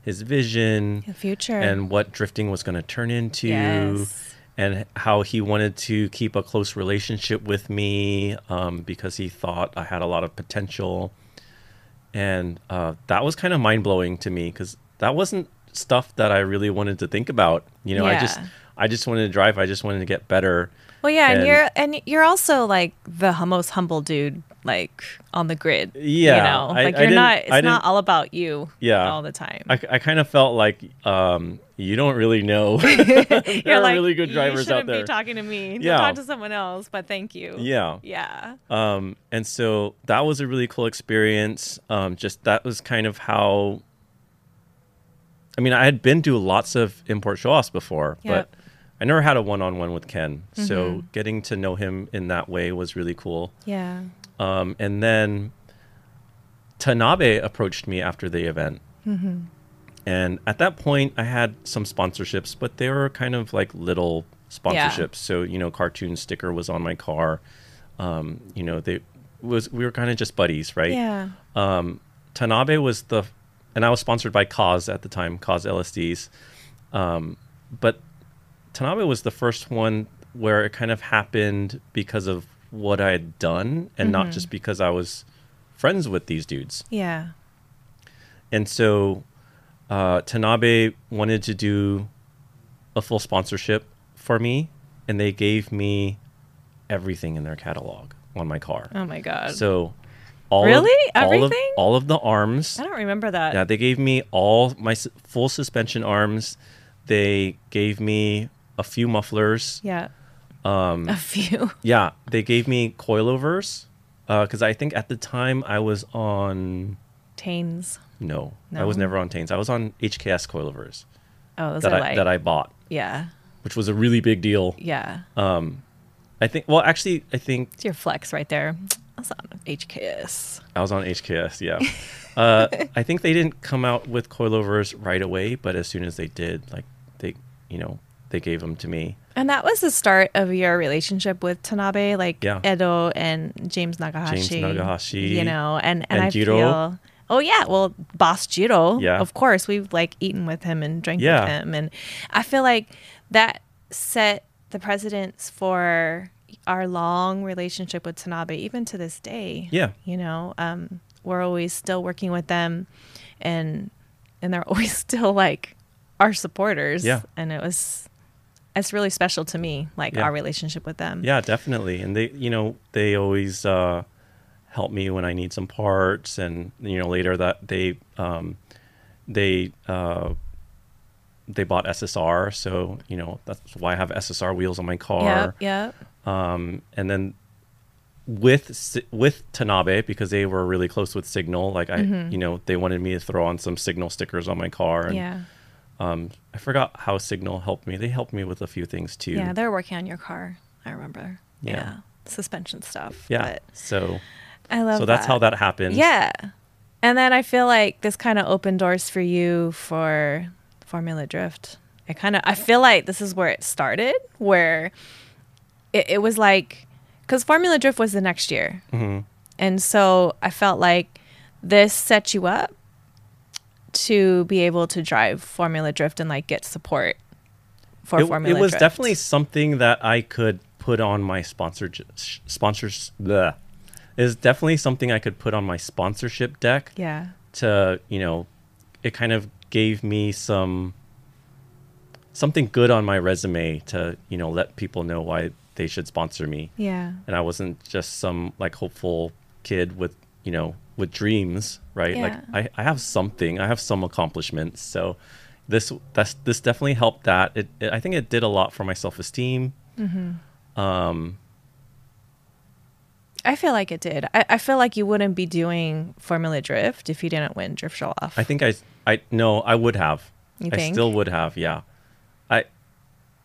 his vision The future. and what drifting was going to turn into. Yes. And how he wanted to keep a close relationship with me um, because he thought I had a lot of potential and uh, that was kind of mind blowing to me because that wasn't stuff that I really wanted to think about. You know, I just I just wanted to drive. I just wanted to get better. Well, yeah, and, And- you're and you're also like the most humble dude like on the grid. Yeah, you know, like I, you're didn't- It's not all about you. Yeah. all the time. I, I kind of felt like um, you don't really know. there you're are like, really good you drivers out shouldn't there. Be talking to me. Yeah. Yeah, talk to someone else. But thank you. yeah. yeah, Um, and so that was a really cool experience. Um, just that was kind of how. I mean, I had been to lots of import show offs before, Yep. I never had a one on one with Ken. So Mm-hmm. getting to know him in that way was really cool. yeah. Um, and then Tanabe approached me after the event. Mm-hmm. And at that point, I had some sponsorships, but they were kind of like little sponsorships. So, you know, cartoon sticker was on my car. Um, you know, they was we were kind of just buddies, right? Yeah. Um, Tanabe was the, and I was sponsored by KAAZ at the time, KAAZ LSDs. Um, but Tanabe was the first one where it kind of happened because of what I had done and not just because I was friends with these dudes. Yeah. And so uh, Tanabe wanted to do a full sponsorship for me, and they gave me everything in their catalog on my car. Oh my god. So all Really? of, all of Everything? all of the arms. I don't remember that. Yeah, they gave me all my full suspension arms. They gave me a few mufflers. Yeah. Um. A few. Yeah, they gave me coilovers because I think at the time I was on. Teins. No, I was never on Teins. I was on HKS coilovers Oh, those that are I like. that I bought, yeah. which was a really big deal. Yeah. Um, I think. Well, actually, I think It's your flex right there. I was on HKS. I was on HKS. Yeah, uh, I think they didn't come out with coilovers right away, but as soon as they did, like they, you know, they gave them to me. And that was the start of your relationship with Tanabe, like Yeah. Edo and James Nagahashi. James Nagahashi. You know, and, and, And I Jiro. feel Oh yeah, well Boss Jiro. Yeah. Of course. We've like eaten with him and drank Yeah. with him. And I feel like that set the precedence for our long relationship with Tanabe, even to this day. Yeah. You know, um, we're always still working with them and and they're always still like our supporters. Yeah. And it was it's really special to me, like Yeah. our relationship with them. Yeah, definitely. And they, you know, they always uh, help me when I need some parts, and you know, later that they, um, they, uh, they bought SSR, so you know that's why I have SSR wheels on my car. Yeah. Um, and then with with Tanabe because they were really close with Signal, like I, you know, they wanted me to throw on some Signal stickers on my car, and yeah. Um, I forgot how Signal helped me. They helped me with a few things too. Yeah, they're working on your car. I remember. Yeah. Yeah. Suspension stuff. yeah. But So. I love so that's how that happened. Yeah. And then I feel like this kind of opened doors for you for Formula Drift. I kind of I feel like this is where it started, where it, it was like because Formula Drift was the next year, hmm and so I felt like this set you up to be able to drive Formula Drift and like get support for It, Formula it was Drift. definitely something that I could put on my sponsor sponsors. Is definitely something I could put on my sponsorship deck Yeah. to, you know, it kind of gave me some something good on my resume to, you know, let people know why they should sponsor me. Yeah. And I wasn't just some like hopeful kid with, you know, with dreams, right? Like I, I have something, I have some accomplishments. So this that's this definitely helped that. It, it I think it did a lot for my self-esteem. Um I feel like it did. I, I feel like you wouldn't be doing Formula Drift if you didn't win Drift Show Off. I think I I no, I would have. You I think? still would have, yeah. I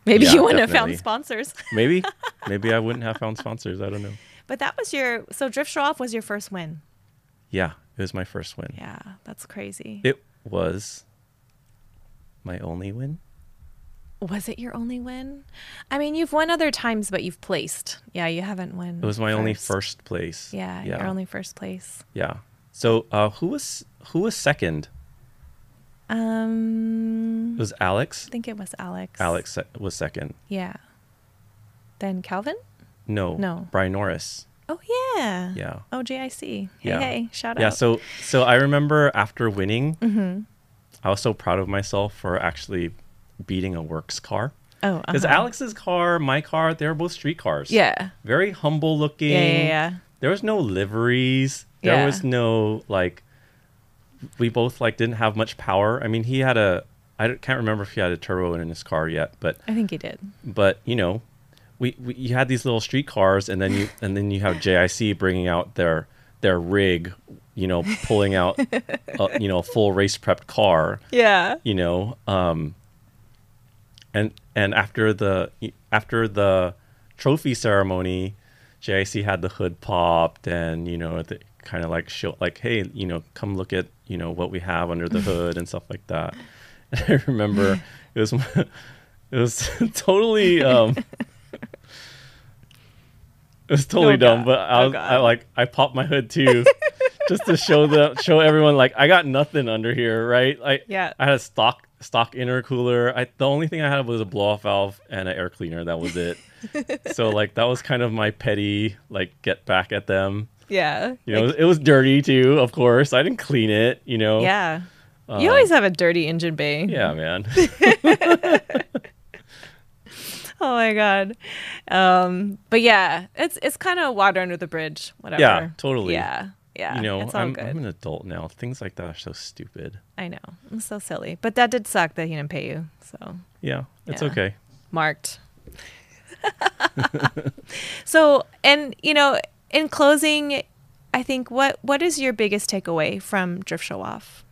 Maybe yeah, you wouldn't have found sponsors. maybe maybe I wouldn't have found sponsors. I don't know. but that was your so Drift Show Off was your first win. Yeah, it was my first win. Yeah, that's crazy. It was my only win. was it your only win? I mean, you've won other times, but you've placed. Yeah, you haven't won. It was my only first place. Yeah, yeah, your only first place. yeah. So uh, who was who was second? Um, It was Alex. I think it was Alex. Alex was second. Yeah. Then Calvin. No, No. Brian Norris. Oh yeah. Yeah. Oh JIC. Hey Yeah. hey, shout Yeah. out. Yeah, so so I remember after winning, Mm-hmm. I was so proud of myself for actually beating a works car. oh, Because uh-huh. Alex's car, my car, they were both street cars. Yeah. Very humble looking. Yeah, yeah, yeah. There was no liveries. There Yeah. was no like. We both like didn't have much power. I mean, he had a. I can't remember if he had a turbo in his car yet, but I think he did. but you know, we, we you had these little street cars, and then you and then you have JIC bringing out their their rig, you know, pulling out, a, you know, a full race prepped car, Yeah. you know, um, and and after the after the trophy ceremony, JIC had the hood popped, and you know, the, kind of like show like, hey, you know, come look at you know what we have under the hood and stuff like that. And I remember it was it was totally um, it was totally Oh, dumb, but I Oh, I like I popped my hood too. Just to show the show everyone like I got nothing under here, right? Like Yeah. I had a stock stock intercooler. I the only thing I had was a blow off valve and an air cleaner. That was it. so like that was kind of my petty like get back at them. Yeah. You know, it was dirty too. Of course, I didn't clean it. You know. Yeah. you um, always have a dirty engine bay. Yeah, man. Oh my god. Um, but yeah, it's it's kind of water under the bridge. Whatever. Yeah, totally. Yeah. Yeah. you know, I'm. I'm an adult now. Things like that are so stupid. I know. I'm so silly. But that did suck that he didn't pay you. So Yeah, it's Yeah. okay. marked. so, and you know, in closing, I think what what is your biggest takeaway from Drift Show Off?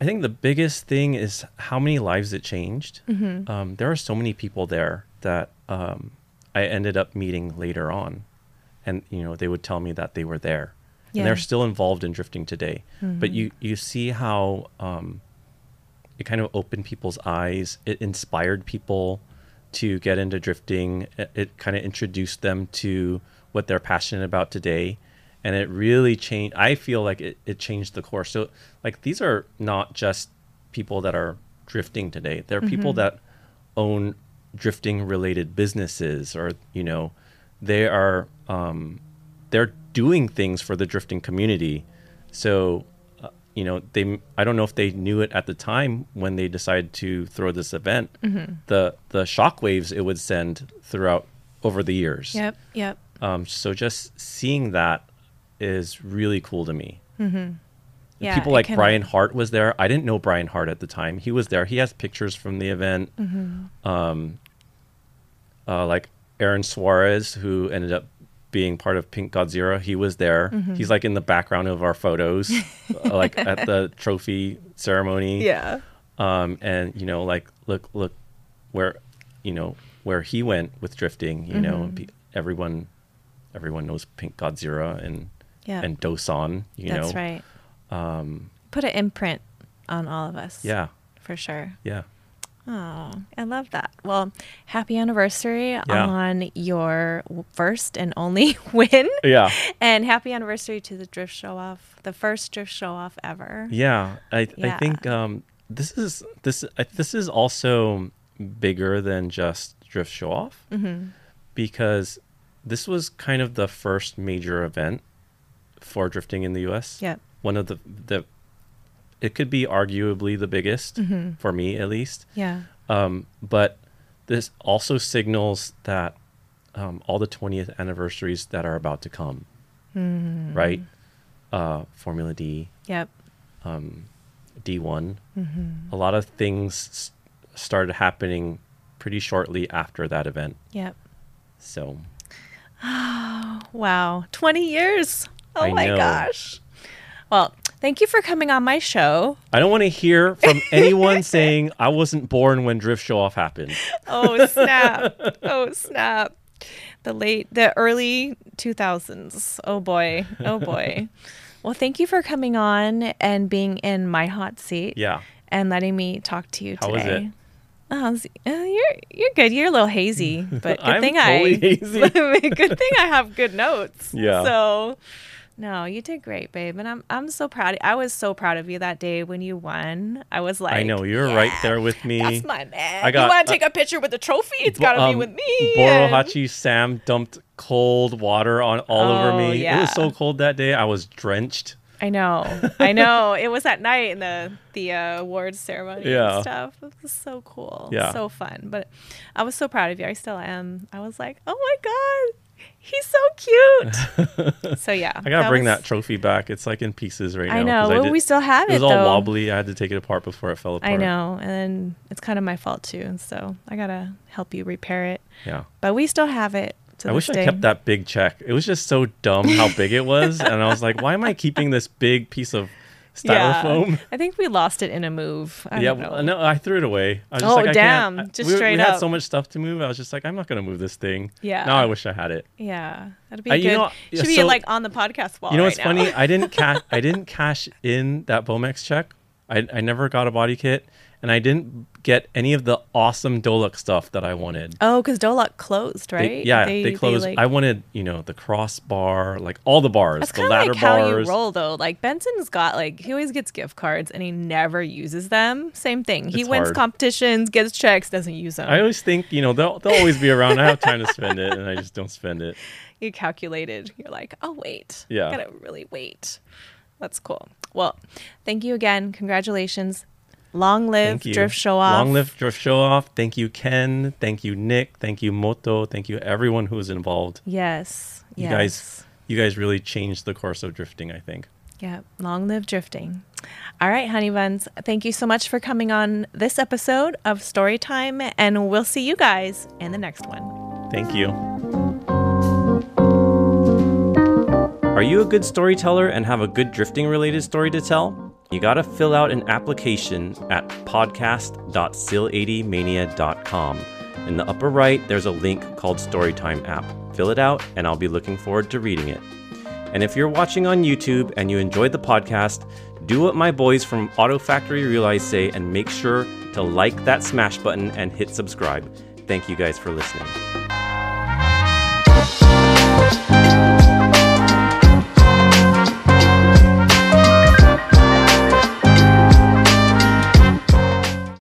I think the biggest thing is how many lives it changed. Mm-hmm. Um, there are so many people there that um, I ended up meeting later on, and you know they would tell me that they were there, and they're still involved in drifting today. But Mhm. you you see how um, it kind of opened people's eyes. It inspired people to get into drifting. It, it kind of introduced them to what they're passionate about today. And it really changed. I feel like it, it changed the course. So, like, these are not just people that are drifting today. They're people that own drifting related businesses or, you know, they are, um, they're doing things for the drifting community. So, uh, you know, they I don't know if they knew it at the time when they decided to throw this event. The the shockwaves it would send throughout over the years. Yep. Yep. Um, so just seeing that is really cool to me. Yeah. People like kinda- Brian Hart was there. I didn't know Brian Hart at the time. He was there. He has pictures from the event. Mm-hmm. Um, uh, like Aaron Suarez, who ended up being part of Pink Godzilla, he was there. Mm-hmm. He's like in the background of our photos, like at the trophy ceremony. Yeah. Um, and you know, like look, look, where, you know, where he went with drifting. You know, Mm-hmm. everyone, everyone knows Pink Godzilla and Yeah. and Dosan. You That's know, right. um, Put an imprint on all of us. yeah, For sure. yeah. Oh, I love that. Well, happy anniversary on your first and only win. Yeah, And happy anniversary to the drift show off, the first drift show off ever. yeah. I I think um, this is this I, this is also bigger than just drift show off Mm-hmm. because this was kind of the first major event for drifting in the U.S. Yeah, One of the the it could be arguably the biggest Mm-hmm. for me at least. Yeah. Um, but this also signals that um, all the 20th anniversaries that are about to come, Mm-hmm. right? Uh, Formula D, Yep. D1, Mm-hmm. a lot of things started happening pretty shortly after that event. Yep. So Oh, Wow. 20 years. Oh my gosh. Well, thank you for coming on my show. I don't want to hear from anyone saying I wasn't born when Drift Show Off happened. Oh, snap. oh, snap. The late, the early 2000s. Oh, boy. Oh, boy. well, thank you for coming on and being in my hot seat. Yeah. And letting me talk to you How was today. it? Oh, uh, you're you're good. You're a little hazy, but good I'm thing totally I hazy. good thing I have good notes. Yeah. So, no, you did great, babe, and I'm I'm so proud. I was so proud of you that day when you won. I was like, I know you're right there with me. That's my man. I got- you want to take a picture with the trophy? It's got to um, be with me. and- Borohachi Sam dumped cold water on all over Oh, me. It was so cold that day. I was drenched. I know, I know. It was at night in the the uh, awards ceremony Yeah. and stuff. It was so cool, Yeah. so fun. But I was so proud of you. I still am. I was like, oh my god, he's so cute. so yeah, I gotta bring was- that trophy back. It's like in pieces right now. I now. know. Well, we still have it It was all though. wobbly. I had to take it apart before it fell apart. I know, and it's kind of my fault too. And so I gotta help you repair it. Yeah. But we still have it. To I wish this I kept that big check. It was just so dumb how big it was, and I was like, "Why am I keeping this big piece of styrofoam?" I think we lost it in a move. I yeah, don't know. well, no, I threw it away. I was just Oh, like, I damn. can't. I- Just we, straight we had up. so much stuff to move. I was just like, I'm not gonna move this thing. Yeah. Now I wish I had it. Yeah, that'd be Uh, you good. know, Should yeah, be like on the podcast wall. You know what's now. funny? I didn't cash. I didn't cash in that Bomex check. I I never got a body kit, and I didn't get any of the awesome Dolux stuff that I wanted. oh, because Do-Luck closed, They- right? yeah, they, closed. like- I wanted, you know, the crossbar, like all the bars, That's the ladder like how bars. you roll, though. Like Benson's got like he always gets gift cards and he never uses them. Same thing. He It's wins hard. competitions, gets checks, doesn't use them. I always think, you know, they'll they'll always be around. I have time to spend it, and I just don't spend it. you calculated. You're like, oh wait, Yeah. gotta really wait. That's cool. Well, thank you again. Congratulations. Long live Drift Show Off. Long live Drift Show Off. Thank you, Ken. Thank you, Nick. Thank you, Moto. Thank you, everyone who was involved. Yes. You yes. guys, you guys really changed the course of drifting. I think. Yeah, long live drifting. All right, honey buns. Thank you so much for coming on this episode of Storytime, and we'll see you guys in the next one. Thank you. Are you a good storyteller and have a good drifting related story to tell? You got to fill out an application at podcast.sil80mania.com. In the upper right, there's a link called Storytime app. Fill it out, and I'll be looking forward to reading it. And if you're watching on YouTube and you enjoyed the podcast, do what my boys from Auto Factory Realize say and make sure to like that smash button and hit subscribe. Thank you guys for listening.